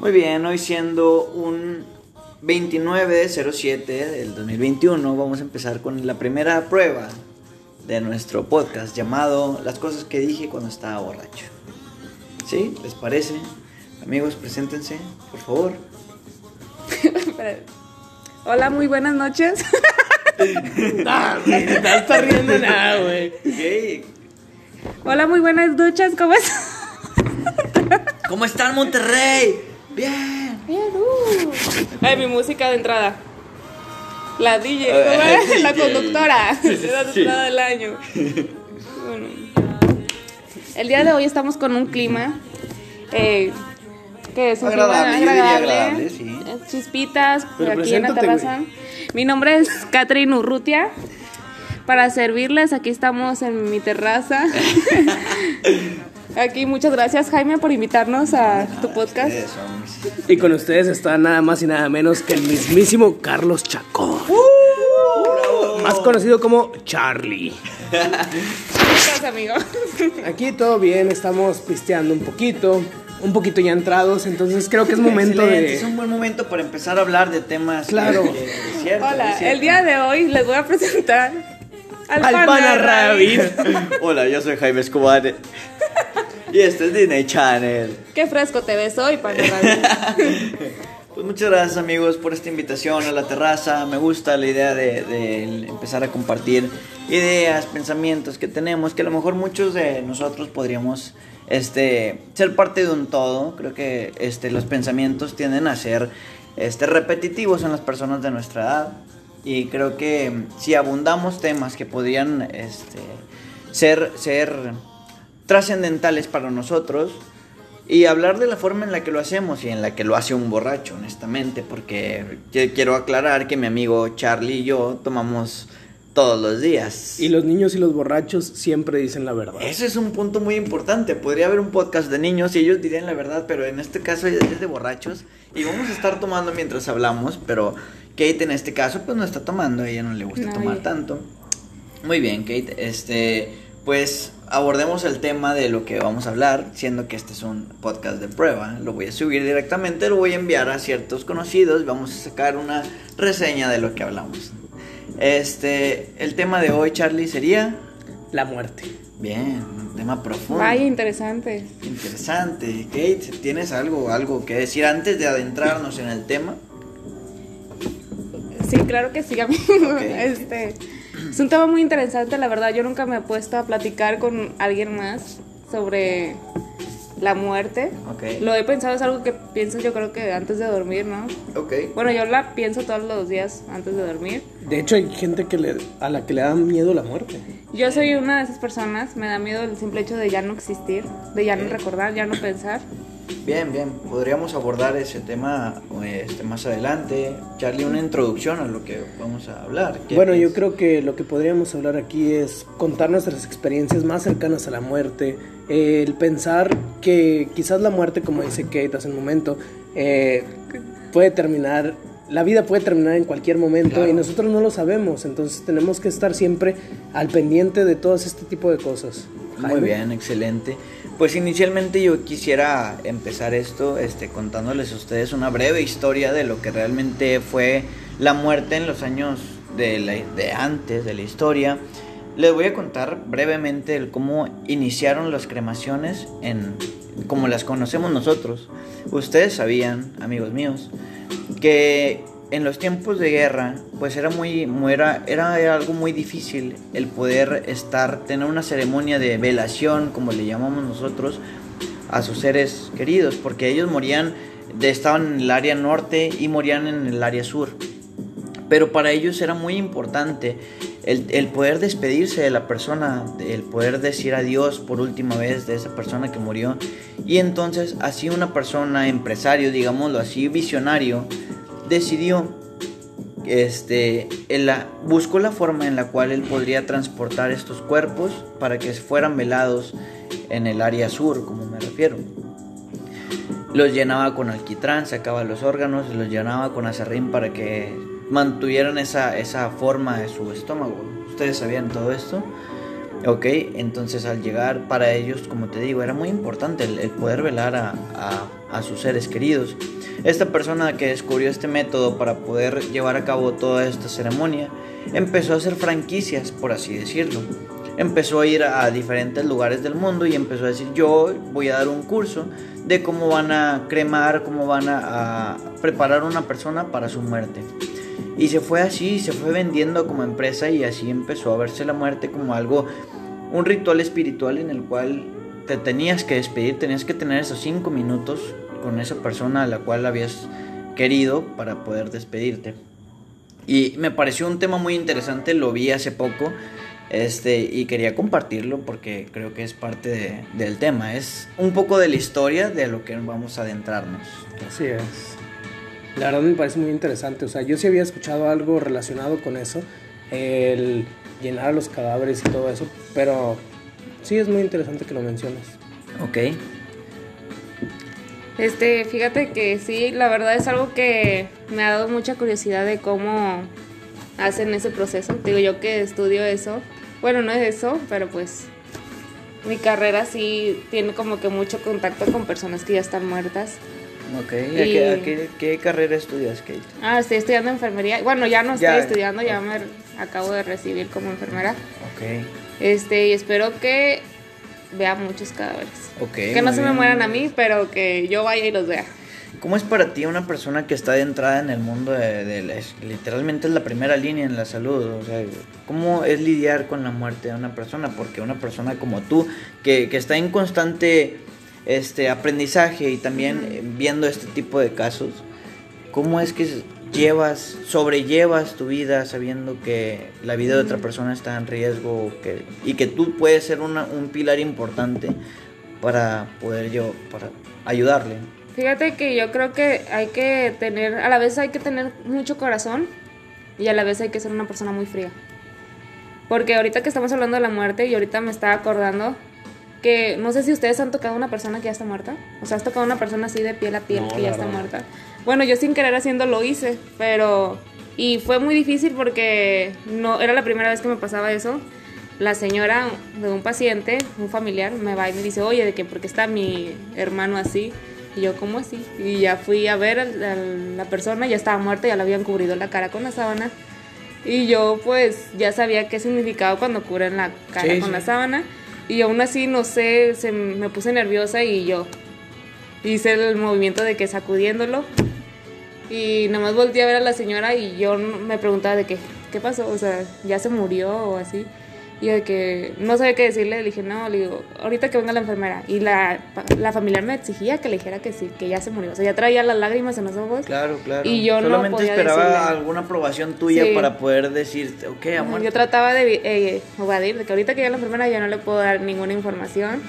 Muy bien, hoy siendo un 29 de 07 del 2021, vamos a empezar con la primera prueba de nuestro podcast llamado Las cosas que dije cuando estaba borracho. ¿Sí? ¿Les parece? Amigos, preséntense, por favor. Hola, muy buenas noches. Güey, no está riendo nada, güey. Hola, muy buenas noches. ¿Cómo estás? ¿Cómo están, Monterrey? Bien. Bien, uh. Ay, mi música de entrada. La DJ, ¿cómo es? DJ. la conductora. Sí, sí, la de sí. entrada del año. Bueno. El día de hoy estamos con un clima eh, que es un Agradable, clima agradable. agradable, sí. eh, Chispitas por aquí en la terraza. Mi nombre es Catherine Urrutia. Para servirles, aquí estamos en mi terraza. Aquí, muchas gracias Jaime por invitarnos a tu podcast. Y con ustedes está nada más y nada menos que el mismísimo Carlos Chacón. Más conocido como Charlie. ¿Cómo estás, amigo? Aquí todo bien, estamos pisteando un poquito, un poquito ya entrados, entonces creo que es momento Excelente, Es un de... buen momento para empezar a hablar de temas. Claro. cierto, Hola, el día de hoy les voy a presentar al, Al pana pana Rabbit. Rabbit. Hola, yo soy Jaime Escobar. Y este es Disney Channel. Qué fresco te ves hoy, pana Rabbit. Pues muchas gracias amigos por esta invitación a la terraza. Me gusta la idea de, de empezar a compartir ideas, pensamientos que tenemos, que a lo mejor muchos de nosotros podríamos este, ser parte de un todo. Creo que este, los pensamientos tienden a ser este, repetitivos en las personas de nuestra edad. Y creo que si abundamos temas que podrían este, ser, ser trascendentales para nosotros, y hablar de la forma en la que lo hacemos y en la que lo hace un borracho, honestamente, porque yo quiero aclarar que mi amigo Charlie y yo tomamos todos los días. Y los niños y los borrachos siempre dicen la verdad. Ese es un punto muy importante. Podría haber un podcast de niños y ellos dirían la verdad, pero en este caso es de borrachos y vamos a estar tomando mientras hablamos, pero Kate en este caso pues no está tomando, a ella no le gusta No, tomar tanto. Muy bien, Kate, este, pues abordemos el tema de lo que vamos a hablar, siendo que este es un podcast de prueba. Lo voy a subir directamente, lo voy a enviar a ciertos conocidos, vamos a sacar una reseña de lo que hablamos. Este, el tema de hoy, Charlie, sería La muerte. bien, un tema profundo. Vaya, interesante. Interesante. Kate, ¿tienes algo, algo que decir antes de adentrarnos en el tema? Sí, claro que sí, amigo. Ok. Este, es un tema muy interesante, la verdad. Yo nunca me he puesto a platicar con alguien más sobre la muerte. Ok. Lo he pensado, es algo que pienso yo creo que antes de dormir, ¿no? Ok. Bueno, yo la pienso todos los días antes de dormir. De hecho hay gente que le, a la que le da miedo la muerte. Yo soy una de esas personas, me da miedo el simple hecho de ya no existir, de ya no recordar, ya no pensar. Bien, bien. Podríamos abordar ese tema este, más adelante. Charlie, una introducción a lo que vamos a hablar. ¿Qué Bueno, yo piensas? creo que lo que podríamos hablar aquí es contar nuestras experiencias más cercanas a la muerte, el pensar que quizás la muerte, como dice Kate hace un momento, eh, puede terminar, la vida puede terminar en cualquier momento Claro. y nosotros no lo sabemos, entonces tenemos que estar siempre al pendiente de todos este tipo de cosas. Muy Jaime. bien, excelente. Pues inicialmente yo quisiera empezar esto este, contándoles a ustedes una breve historia de lo que realmente fue la muerte en los años de, antes de la historia. Les voy a contar brevemente cómo iniciaron las cremaciones en como las conocemos nosotros. Ustedes sabían, amigos míos, que en los tiempos de guerra, pues era muy, muy- era, era algo muy difícil el poder estar, tener una ceremonia de velación, como le llamamos nosotros, a sus seres queridos, porque ellos morían, de, estaban en el área norte y morían en el área sur. Pero para ellos era muy importante el, el poder despedirse de la persona, el poder decir adiós por última vez de esa persona que murió. Y entonces así una persona, empresario, digámoslo así, visionario, decidió, este, él la- buscó la forma en la cual él podría transportar estos cuerpos para que fueran velados en el área sur, como me refiero. Los llenaba con alquitrán, sacaba los órganos, los llenaba con acerrín para que mantuvieran esa, esa forma de su estómago. ¿Ustedes sabían todo esto? Ok, entonces al llegar para ellos, como te digo, era muy importante el, poder velar a, a- a sus seres queridos. Esta persona que descubrió este método para poder llevar a cabo toda esta ceremonia empezó a hacer franquicias, por así decirlo. Empezó a ir a diferentes lugares del mundo y empezó a decir yo voy a dar un curso de cómo van a cremar, cómo van a, a preparar una persona para su muerte. Y se fue así, se fue vendiendo como empresa y así empezó a verse la muerte como algo, un ritual espiritual en el cual te tenías que despedir, tenías que tener esos cinco minutos con esa persona a la cual habías querido para poder despedirte. Y me pareció un tema muy interesante, lo vi hace poco este, y quería compartirlo porque creo que es parte de- del tema. Es un poco de la historia de lo que vamos a adentrarnos. Así es. La verdad me parece muy interesante. O sea, yo sí había escuchado algo relacionado con eso, el llenar a los cadáveres y todo eso, pero sí es muy interesante que lo menciones. Ok. Este, fíjate que sí, la verdad es algo que me ha dado mucha curiosidad de cómo hacen ese proceso. Digo, yo que estudio eso, bueno, no es eso, pero pues mi carrera sí tiene como que mucho contacto con personas que ya están muertas. Ok. ¿A qué, a qué- qué carrera estudias, Kate? Ah, estoy estudiando enfermería. Bueno, ya no estoy Ya. estudiando, ya me acabo de recibir como enfermera. Ok. Este, y espero que vea muchos cadáveres. Ok. Que no se me mueran a mí, pero que yo vaya y los vea. ¿Cómo es para ti una persona que está adentrada en el mundo de, de la- es- literalmente es la primera línea en la salud? O sea, ¿cómo es lidiar con la muerte de una persona? Porque una persona como tú, que, que está en constante este aprendizaje y también viendo este tipo de casos, ¿cómo es que llevas, sobrellevas tu vida sabiendo que la vida de otra persona está en riesgo que, y que tú puedes ser una- un pilar importante para poder yo, para ayudarle? Fíjate que yo creo que hay que tener, a la vez hay que tener mucho corazón y a la vez hay que ser una persona muy fría. Porque ahorita que estamos hablando de la muerte y ahorita me estaba acordando que no sé si ustedes han tocado a una persona que ya está muerta. O sea, has tocado a una persona así de piel a piel No, que ya está verdad. muerta. Bueno, yo sin querer haciendo lo hice, pero... Y fue muy difícil porque no era la primera vez que me pasaba eso. La señora de un paciente, un familiar, me va y me dice, oye, ¿de qué? ¿Por qué está mi hermano así? Y yo, ¿cómo así? Y ya fui a ver a la persona, ya estaba muerta, ya le habían cubrido la cara con la sábana. Y yo pues ya sabía qué significaba cuando cubren la cara Sí, con sí. la sábana. Y aún así, no sé, se me puse nerviosa y yo hice el movimiento de que sacudiéndolo. Y nada más volteé a ver a la señora y yo me preguntaba de qué, qué pasó, o sea, ya se murió o así. Y de que no sabía qué decirle, le dije, no, le digo, ahorita que venga la enfermera. Y la, la familiar me exigía que le dijera que sí, que ya se murió. O sea, ya traía las lágrimas en los ojos. Claro, claro. Y yo no Solamente podía esperaba decirle. alguna aprobación tuya Sí. para poder decirte, ok, amor. Yo trataba de eh, evadir, de que ahorita que ya la enfermera ya no le puedo dar ninguna información.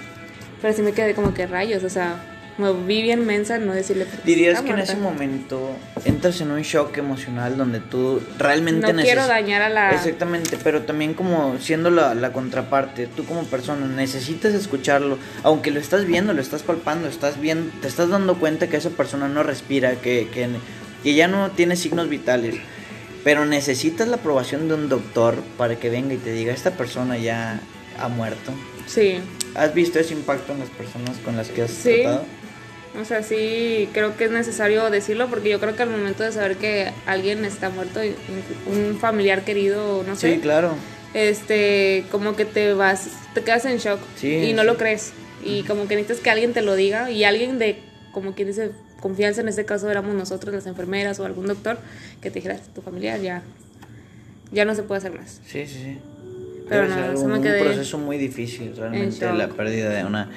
Pero sí me quedé como que rayos, o sea, me vi bien mensa no decirle. Dirías "Está que en muerta". ese momento entras en un shock emocional donde tú realmente No quiero dañar a la. Exactamente, pero también como siendo la, la contraparte, tú como persona necesitas escucharlo, aunque lo estás viendo, lo estás palpando, estás viendo, te estás dando cuenta que esa persona no respira, que, que, que ya no tiene signos vitales, pero necesitas la aprobación de un doctor para que venga y te diga, esta persona ya ha muerto. Sí, ¿Has visto ese impacto en las personas con las que has Sí. tratado? O sea, sí creo que es necesario decirlo porque yo creo que al momento de saber que alguien está muerto, un familiar querido, no sé, Sí, claro. este, como que te vas, te quedas en shock Sí, y no sí. lo crees. Y como que necesitas que alguien te lo diga y alguien de, como quien dice, confianza, en este caso éramos nosotros, las enfermeras o algún doctor, que te dijera, tu familiar ya, ya no se puede hacer más. Sí, sí, sí. Pero no, ser eso un, me un quedé proceso muy difícil, realmente, la pérdida de una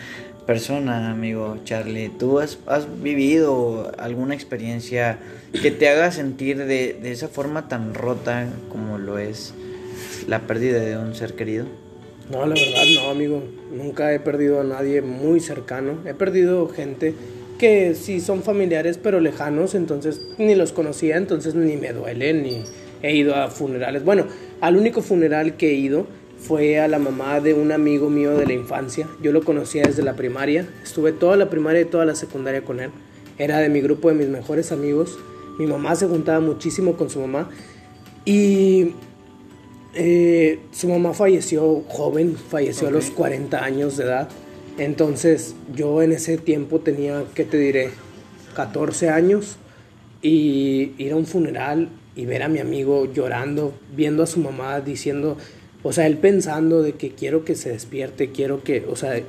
persona, amigo Charlie. ¿Tú has, has vivido alguna experiencia que te haga sentir de, de esa forma tan rota como lo es la pérdida de un ser querido? No, la verdad no, amigo. Nunca he perdido a nadie muy cercano. He perdido gente que sí son familiares pero lejanos, entonces ni los conocía, entonces ni me duele, ni he ido a funerales. Bueno, al único funeral que he ido fue a la mamá de un amigo mío de la infancia. Yo lo conocía desde la primaria. Estuve toda la primaria y toda la secundaria con él. Era de mi grupo de mis mejores amigos. Mi mamá se juntaba muchísimo con su mamá. Y eh, su mamá falleció joven, falleció a los 40 años de edad. Entonces yo en ese tiempo tenía, ¿qué te diré? 14 años y ir a un funeral y ver a mi amigo llorando, viendo a su mamá diciendo, o sea, él pensando de que quiero que se despierte, quiero que, o sea,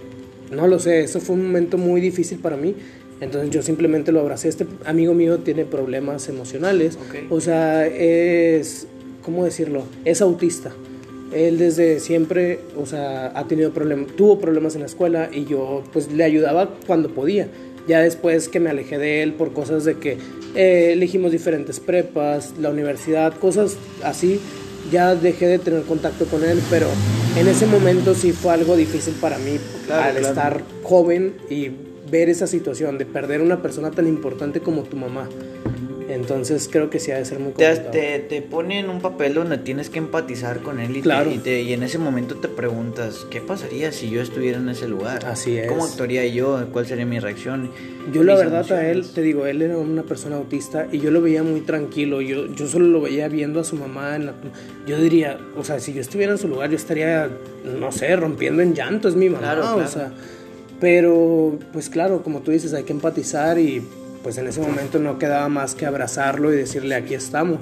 no lo sé, eso fue un momento muy difícil para mí. Entonces yo simplemente lo abracé. Este amigo mío tiene problemas emocionales. O sea, es, ¿cómo decirlo? Es autista. Él desde siempre, o sea, ha tenido problemas, tuvo problemas en la escuela y yo pues le ayudaba cuando podía. Ya después que me alejé de él por cosas de que eh, elegimos diferentes prepas, la universidad, cosas así, ya dejé de tener contacto con él, pero en ese momento sí fue algo difícil para mí al estar joven y ver esa situación de perder una persona tan importante como tu mamá. Entonces creo que sí ha de ser muy complicado. Te, te, pone en un papel donde tienes que empatizar con él y, claro. te, y, en ese momento te preguntas, ¿qué pasaría si yo estuviera en ese lugar? Así es. ¿Cómo actuaría yo? ¿Cuál sería mi reacción? Yo la verdad a él, te digo, él era una persona autista y yo lo veía muy tranquilo. Yo, yo solo lo veía viendo a su mamá. En la, yo diría, o sea, si yo estuviera en su lugar, yo estaría, no sé, rompiendo en llanto. Es mi mamá, claro, o sea. Pero, pues claro, como tú dices, hay que empatizar y pues en ese momento no quedaba más que abrazarlo y decirle aquí estamos.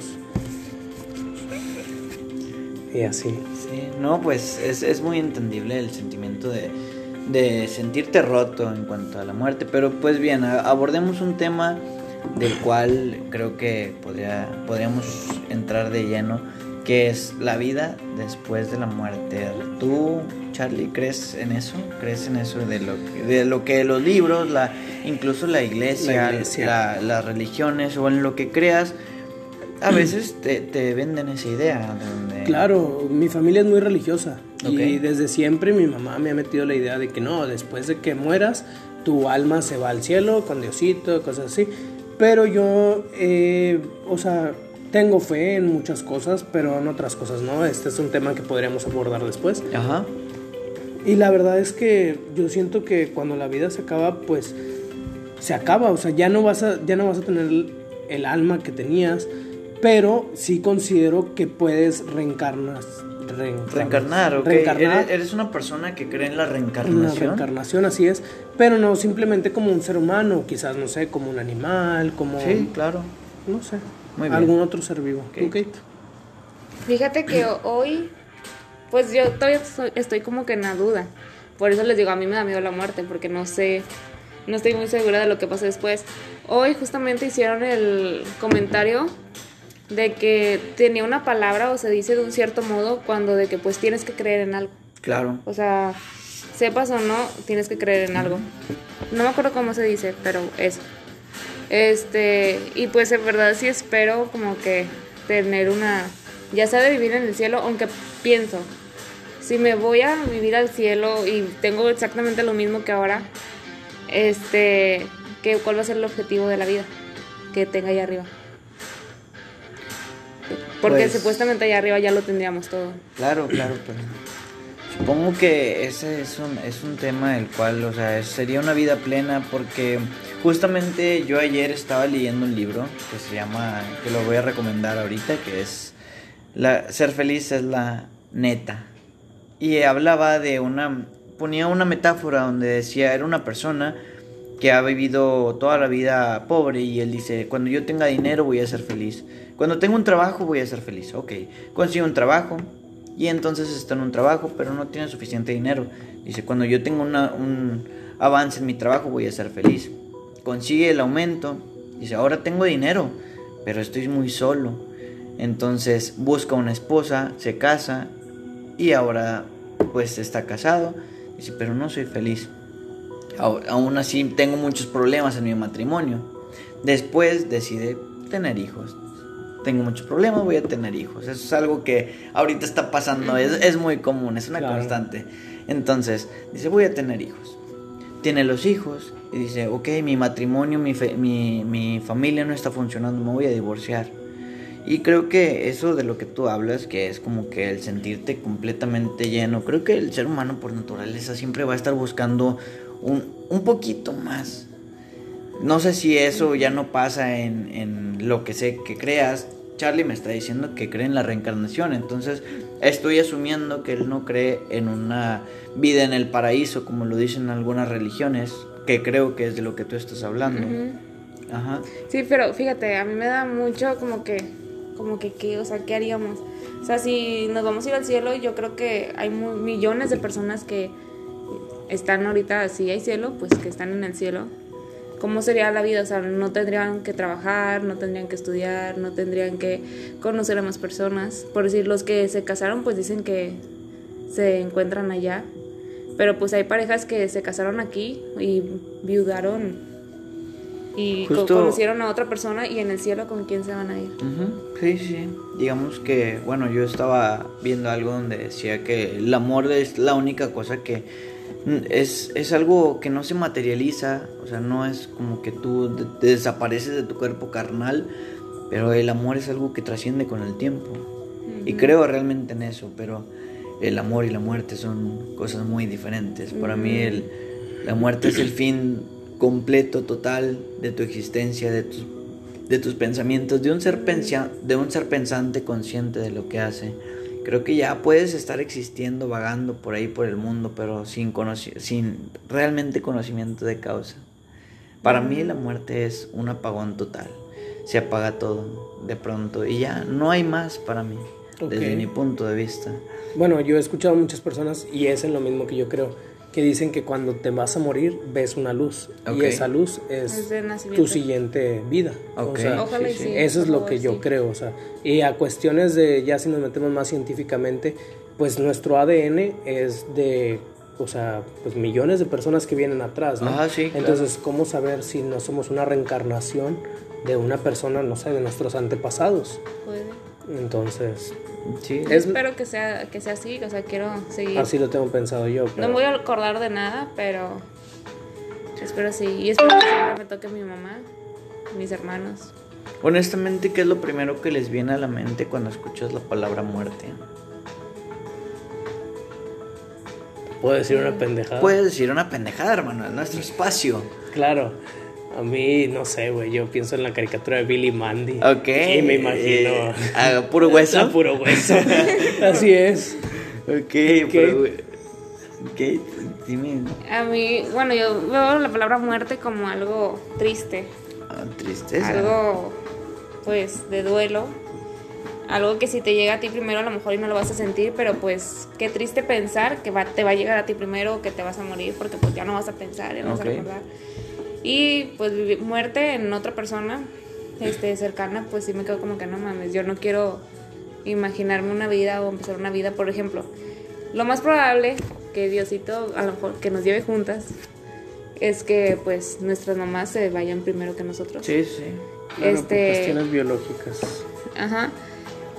Y así. Sí, no, pues es, es muy entendible el sentimiento de, de, sentirte roto en cuanto a la muerte, pero pues bien, abordemos un tema del cual creo que podría, podríamos entrar de lleno, que es la vida después de la muerte. ¿Tú, Charlie, crees en eso? ¿Crees en eso de lo, de lo que los libros, la incluso la iglesia, las religiones o en lo que creas, a veces te, venden esa idea. Claro, mi familia es muy religiosa y desde siempre mi mamá me ha metido la idea de que no, después de que mueras, tu alma se va al cielo con Diosito, cosas así. Pero yo, eh, o sea, tengo fe en muchas cosas, pero en otras cosas no. Este es un tema que podríamos abordar después. Ajá. Y la verdad es que yo siento que cuando la vida se acaba, pues se acaba, o sea, ya no vas a, ya no vas a tener el alma que tenías, pero sí considero que puedes reencarnar. Reencarnar, ok. reencarnar. ¿Eres, una persona que cree en la reencarnación. La reencarnación, así es. Pero no simplemente como un ser humano, quizás, no sé, como un animal, como. Sí, claro. No sé. Algún otro ser vivo. Fíjate que hoy, pues yo todavía estoy como que en la duda. Por eso les digo, a mí me da miedo la muerte, porque no sé no estoy muy segura de lo que pase después. Hoy justamente hicieron el comentario de que tenía una palabra o se dice de un cierto modo cuando de que pues tienes que creer en algo. Claro. O sea, sepas o no, tienes que creer en algo. No me acuerdo cómo se dice, pero eso. Este, y pues en verdad sí espero como que tener una, ya sea de vivir en el cielo, aunque pienso, si me voy a vivir al cielo y tengo exactamente lo mismo que ahora, este, que, cuál va a ser el objetivo de la vida que tenga ahí arriba. Porque pues supuestamente allá arriba ya lo tendríamos todo. Claro, claro, pero supongo que ese es un, es un tema del cual, o sea, sería una vida plena porque justamente yo ayer estaba leyendo un libro que se llama, que lo voy a recomendar ahorita, que es la, Ser feliz es la neta. Y hablaba de una ponía una metáfora donde decía, era una persona que ha vivido toda la vida pobre y él dice, cuando yo tenga dinero voy a ser feliz. Cuando tengo un trabajo voy a ser feliz. Ok, consigo un trabajo y entonces está en un trabajo pero no tiene suficiente dinero. Dice, cuando yo tengo un avance en mi trabajo voy a ser feliz. Consigue el aumento. Dice, ahora tengo dinero pero estoy muy solo. Entonces busca una esposa, se casa y ahora pues está casado Dice, pero no soy feliz. Aún así tengo muchos problemas en mi matrimonio. Después decide tener hijos. Tengo muchos problemas, voy a tener hijos. Eso es algo que ahorita está pasando, es, muy común, es una constante. Entonces, dice, voy a tener hijos. Tiene los hijos y dice, ok, mi matrimonio, mi, mi, mi familia no está funcionando, me voy a divorciar. Y creo que eso de lo que tú hablas, que es como que el sentirte completamente lleno, creo que el ser humano por naturaleza siempre va a estar buscando un, un poquito más. No sé si eso ya no pasa en, en, lo que sé que creas, Charlie me está diciendo que cree en la reencarnación, entonces estoy asumiendo que él no cree en una vida en el paraíso, como lo dicen algunas religiones, que creo que es de lo que tú estás hablando. Ajá. Sí, pero fíjate, a mí me da mucho como que, como que, ¿qué? O sea, ¿qué haríamos? O sea, si nos vamos a ir al cielo, yo creo que hay millones de personas que están ahorita, si hay cielo, pues que están en el cielo. ¿Cómo sería la vida? O sea, no tendrían que trabajar, no tendrían que estudiar, no tendrían que conocer a más personas. Por decir, los que se casaron, pues dicen que se encuentran allá. Pero pues hay parejas que se casaron aquí y viudaron y conocieron a otra persona y en el cielo con quién se van a ir. Sí, sí. Digamos que, bueno, yo estaba viendo algo donde decía que el amor es la única cosa que es, es algo que no se materializa, o sea, no es como que tú desapareces de tu cuerpo carnal, pero el amor es algo que trasciende con el tiempo. Y creo realmente en eso, pero el amor y la muerte son cosas muy diferentes. Para mí el, la muerte es el fin completo, total de tu existencia, de tus, de tus pensamientos, de un, ser de un ser pensante consciente de lo que hace. Creo que ya puedes estar existiendo, vagando por ahí por el mundo, pero sin, sin realmente conocimiento de causa. Para mí la muerte es un apagón total. Se apaga todo de pronto y ya no hay más para mí, desde mi punto de vista. Bueno, yo he escuchado a muchas personas y es en lo mismo que yo creo que dicen que cuando te vas a morir ves una luz y esa luz es, tu siguiente vida. O sea, eso es lo que yo creo. O sea, y a cuestiones de, ya si nos metemos más científicamente, pues nuestro ADN es de, o sea, pues millones de personas que vienen atrás, ¿no? Entonces, ¿cómo saber si no somos una reencarnación de una persona, no sé, de nuestros antepasados? Puede. Entonces, Sí. Espero que sea, que sea así, o sea, quiero seguir. Así lo tengo pensado yo. No me voy a acordar de nada, pero espero sí. Y espero que siempre me toque mi mamá, mis hermanos. Honestamente, ¿qué es lo primero que les viene a la mente cuando escuchas la palabra muerte? Puedo decir una pendejada. Puedes decir una pendejada, hermano, en nuestro espacio. Claro. A mí, no sé, güey, yo pienso en la caricatura de Billy Mandy. Ok. Y me imagino... a puro hueso. A puro hueso. Así es. Ok, ¿Qué? ¿Qué? Dime. A mí, bueno, yo veo la palabra muerte como algo triste. Ah, tristeza. Algo, pues, de duelo. Algo que si te llega a ti primero a lo mejor y no lo vas a sentir, pero pues qué triste pensar que va, te va a llegar a ti primero o que te vas a morir porque pues ya no vas a pensar, ya no vas a recordar. Y pues muerte en otra persona este, cercana, pues sí me quedo como que no mames, yo no quiero imaginarme una vida o empezar una vida, por ejemplo. Lo más probable que Diosito a lo mejor que nos lleve juntas es que pues nuestras mamás se vayan primero que nosotros. Sí, sí. este, cuestiones biológicas. Ajá.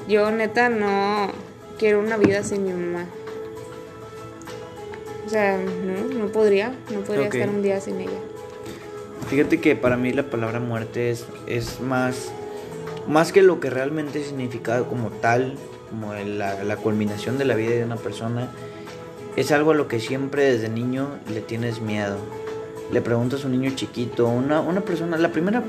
Yo neta no quiero una vida sin mi mamá. O sea, no, no podría, no podría estar un día sin ella. Fíjate que para mí la palabra muerte es, es más, más que lo que realmente significa como tal, como la, la culminación de la vida de una persona, es algo a lo que siempre desde niño le tienes miedo. Le preguntas a un niño chiquito, una, una persona, la primera,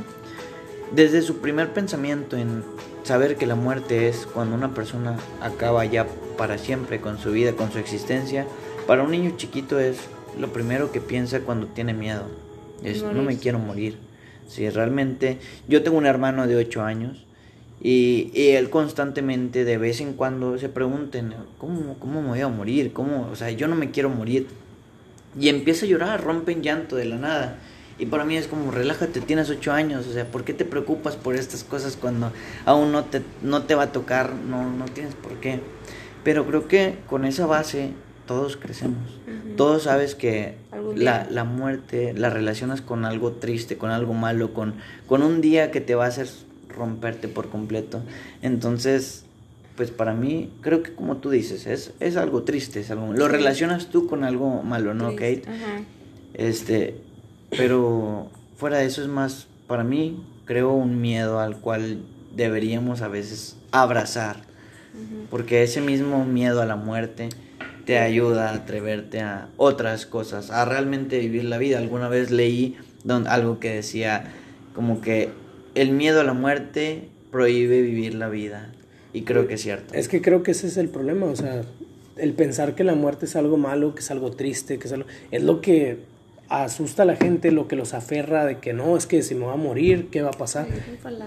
desde su primer pensamiento en saber que la muerte es cuando una persona acaba ya para siempre con su vida, con su existencia, para un niño chiquito es lo primero que piensa cuando tiene miedo no me quiero morir. Si realmente, yo tengo un hermano de 8 años y, él constantemente de vez en cuando se pregunten, ¿cómo, ¿cómo me voy a morir? ¿Cómo? O sea, yo no me quiero morir. Y empieza a llorar, rompe en llanto de la nada. Y para mí es como, relájate, tienes 8 años, o sea, ¿por qué te preocupas por estas cosas cuando aún no te, no te va a tocar? No, no tienes por qué. Pero creo que con esa base todos crecemos. Todos sabes que la, la, muerte la relacionas con algo triste, con algo malo, con, con un día que te va a hacer romperte por completo. Entonces, pues para mí, creo que como tú dices, es, es algo triste, es algo, lo relacionas tú con algo malo, ¿no, Kate? Este, pero fuera de eso es más, para mí, creo un miedo al cual deberíamos a veces abrazar, porque ese mismo miedo a la muerte te ayuda a atreverte a otras cosas, a realmente vivir la vida. Alguna vez leí algo que decía como que el miedo a la muerte prohíbe vivir la vida. Y creo que es cierto. Es que creo que ese es el problema, o sea, el pensar que la muerte es algo malo, que es algo triste, que es algo... Es lo que asusta a la gente, lo que los aferra de que no, es que si me va a morir, ¿qué va a pasar?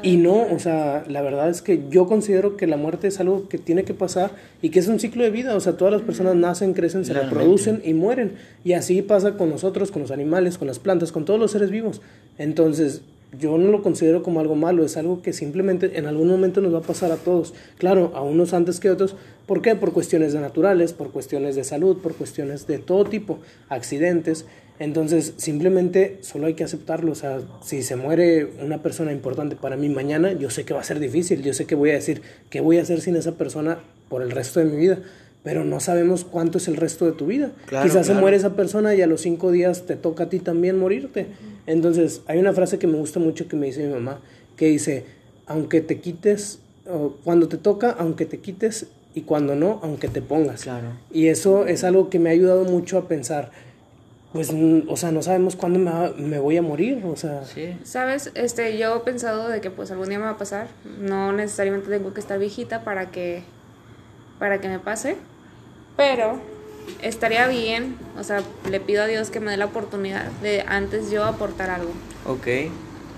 Y no, o sea, la verdad es que yo considero que la muerte es algo que tiene que pasar y que es un ciclo de vida, o sea, todas las personas nacen, crecen, se reproducen y mueren. Y así pasa con nosotros, con los animales, con las plantas, con todos los seres vivos. Entonces, yo no lo considero como algo malo, es algo que simplemente en algún momento nos va a pasar a todos. Claro, a unos antes que otros. ¿Por qué? Por cuestiones de naturales, por cuestiones de salud, por cuestiones de todo tipo, accidentes. Entonces, simplemente solo hay que aceptarlo. O sea, si se muere una persona importante para mí mañana, yo sé que va a ser difícil. Yo sé que voy a decir, ¿qué voy a hacer sin esa persona por el resto de mi vida? Pero no sabemos cuánto es el resto de tu vida. Quizás se muere esa persona y a los cinco días te toca a ti también morirte. Entonces, hay una frase que me gusta mucho que me dice mi mamá, que dice, aunque te quites, cuando te toca, aunque te quites, y cuando no, aunque te pongas. Claro. Y eso es algo que me ha ayudado mucho a pensar pues, o sea, no sabemos cuándo me, voy a morir, o sea. Sí. Sabes, este, yo he pensado de que pues algún día me va a pasar. No necesariamente tengo que estar viejita para que, para que me pase, pero estaría bien, o sea, le pido a Dios que me dé la oportunidad de antes yo aportar algo. Ok.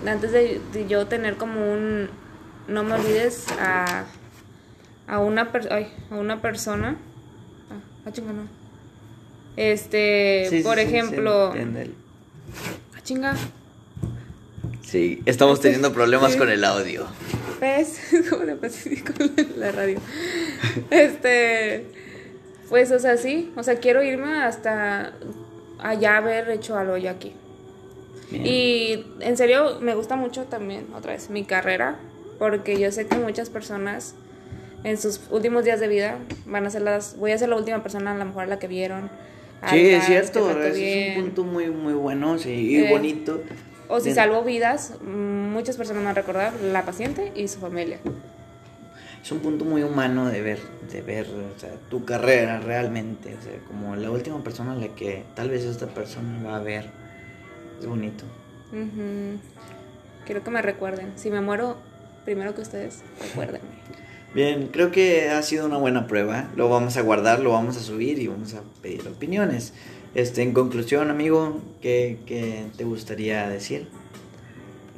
Antes de, yo tener como un, no me olvides a, a una, a una persona. Ah, ah no este, por ejemplo. ah, chinga. Sí, estamos teniendo problemas con el audio. ¿Ves? Como la con la radio. Este. Pues, o sea, sí. O sea, quiero irme hasta allá haber hecho algo ya aquí. Y en serio, me gusta mucho también, otra vez, mi carrera. Porque yo sé que muchas personas en sus últimos días de vida van a ser las. Voy a ser la última persona, a lo mejor la que vieron Sí, es cierto, es un punto muy, muy bueno sí, y eh, bonito. O si salvo vidas, muchas personas van a recordar la paciente y su familia. Es un punto muy humano de ver, de ver tu carrera realmente, o sea, como la última persona a la que tal vez esta persona va a ver. Es bonito. Quiero que me recuerden. Si me muero primero que ustedes, recuérdenme. Bien, creo que ha sido una buena prueba. Lo vamos a guardar, lo vamos a subir y vamos a pedir opiniones. Este, en conclusión, amigo, ¿qué, qué te gustaría decir?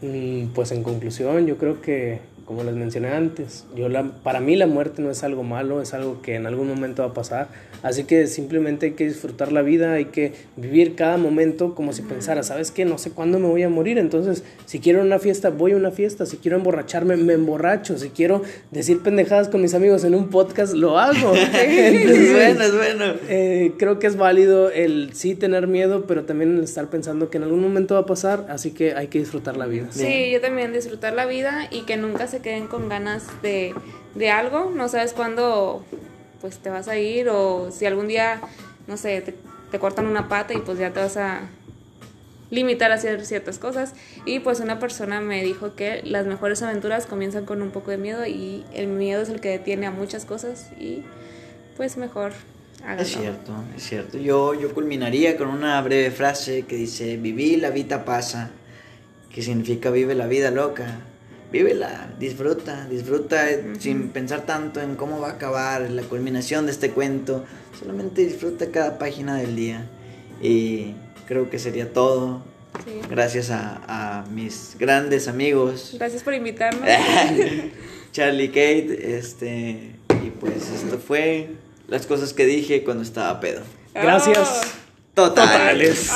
Mm, pues en conclusión, yo creo que como les mencioné antes, yo la, para mí la muerte no es algo malo, es algo que en algún momento va a pasar. Así que simplemente hay que disfrutar la vida, hay que vivir cada momento como si pensara, ¿sabes qué? No sé cuándo me voy a morir. Entonces, si quiero una fiesta, voy a una fiesta. Si quiero emborracharme, me emborracho. Si quiero decir pendejadas con mis amigos en un podcast, lo hago. es bueno, es bueno. Eh, creo que es válido el sí tener miedo, pero también el estar pensando que en algún momento va a pasar. Así que hay que disfrutar la vida. Sí, yo también disfrutar la vida y que nunca se queden con ganas de, de algo, no sabes cuándo pues te vas a ir o si algún día, no sé, te, te cortan una pata y pues ya te vas a limitar a hacer ciertas cosas. Y pues una persona me dijo que las mejores aventuras comienzan con un poco de miedo y el miedo es el que detiene a muchas cosas y pues mejor. Háganlo. Es cierto, es cierto. Yo, yo culminaría con una breve frase que dice, viví la vida pasa, que significa vive la vida loca vívela, disfruta, disfruta sin pensar tanto en cómo va a acabar la culminación de este cuento. Solamente disfruta cada página del día. Y creo que sería todo. Gracias a, mis grandes amigos. Gracias por invitarnos. Charlie Kate, este, y pues esto fue las cosas que dije cuando estaba pedo. Gracias. Totales.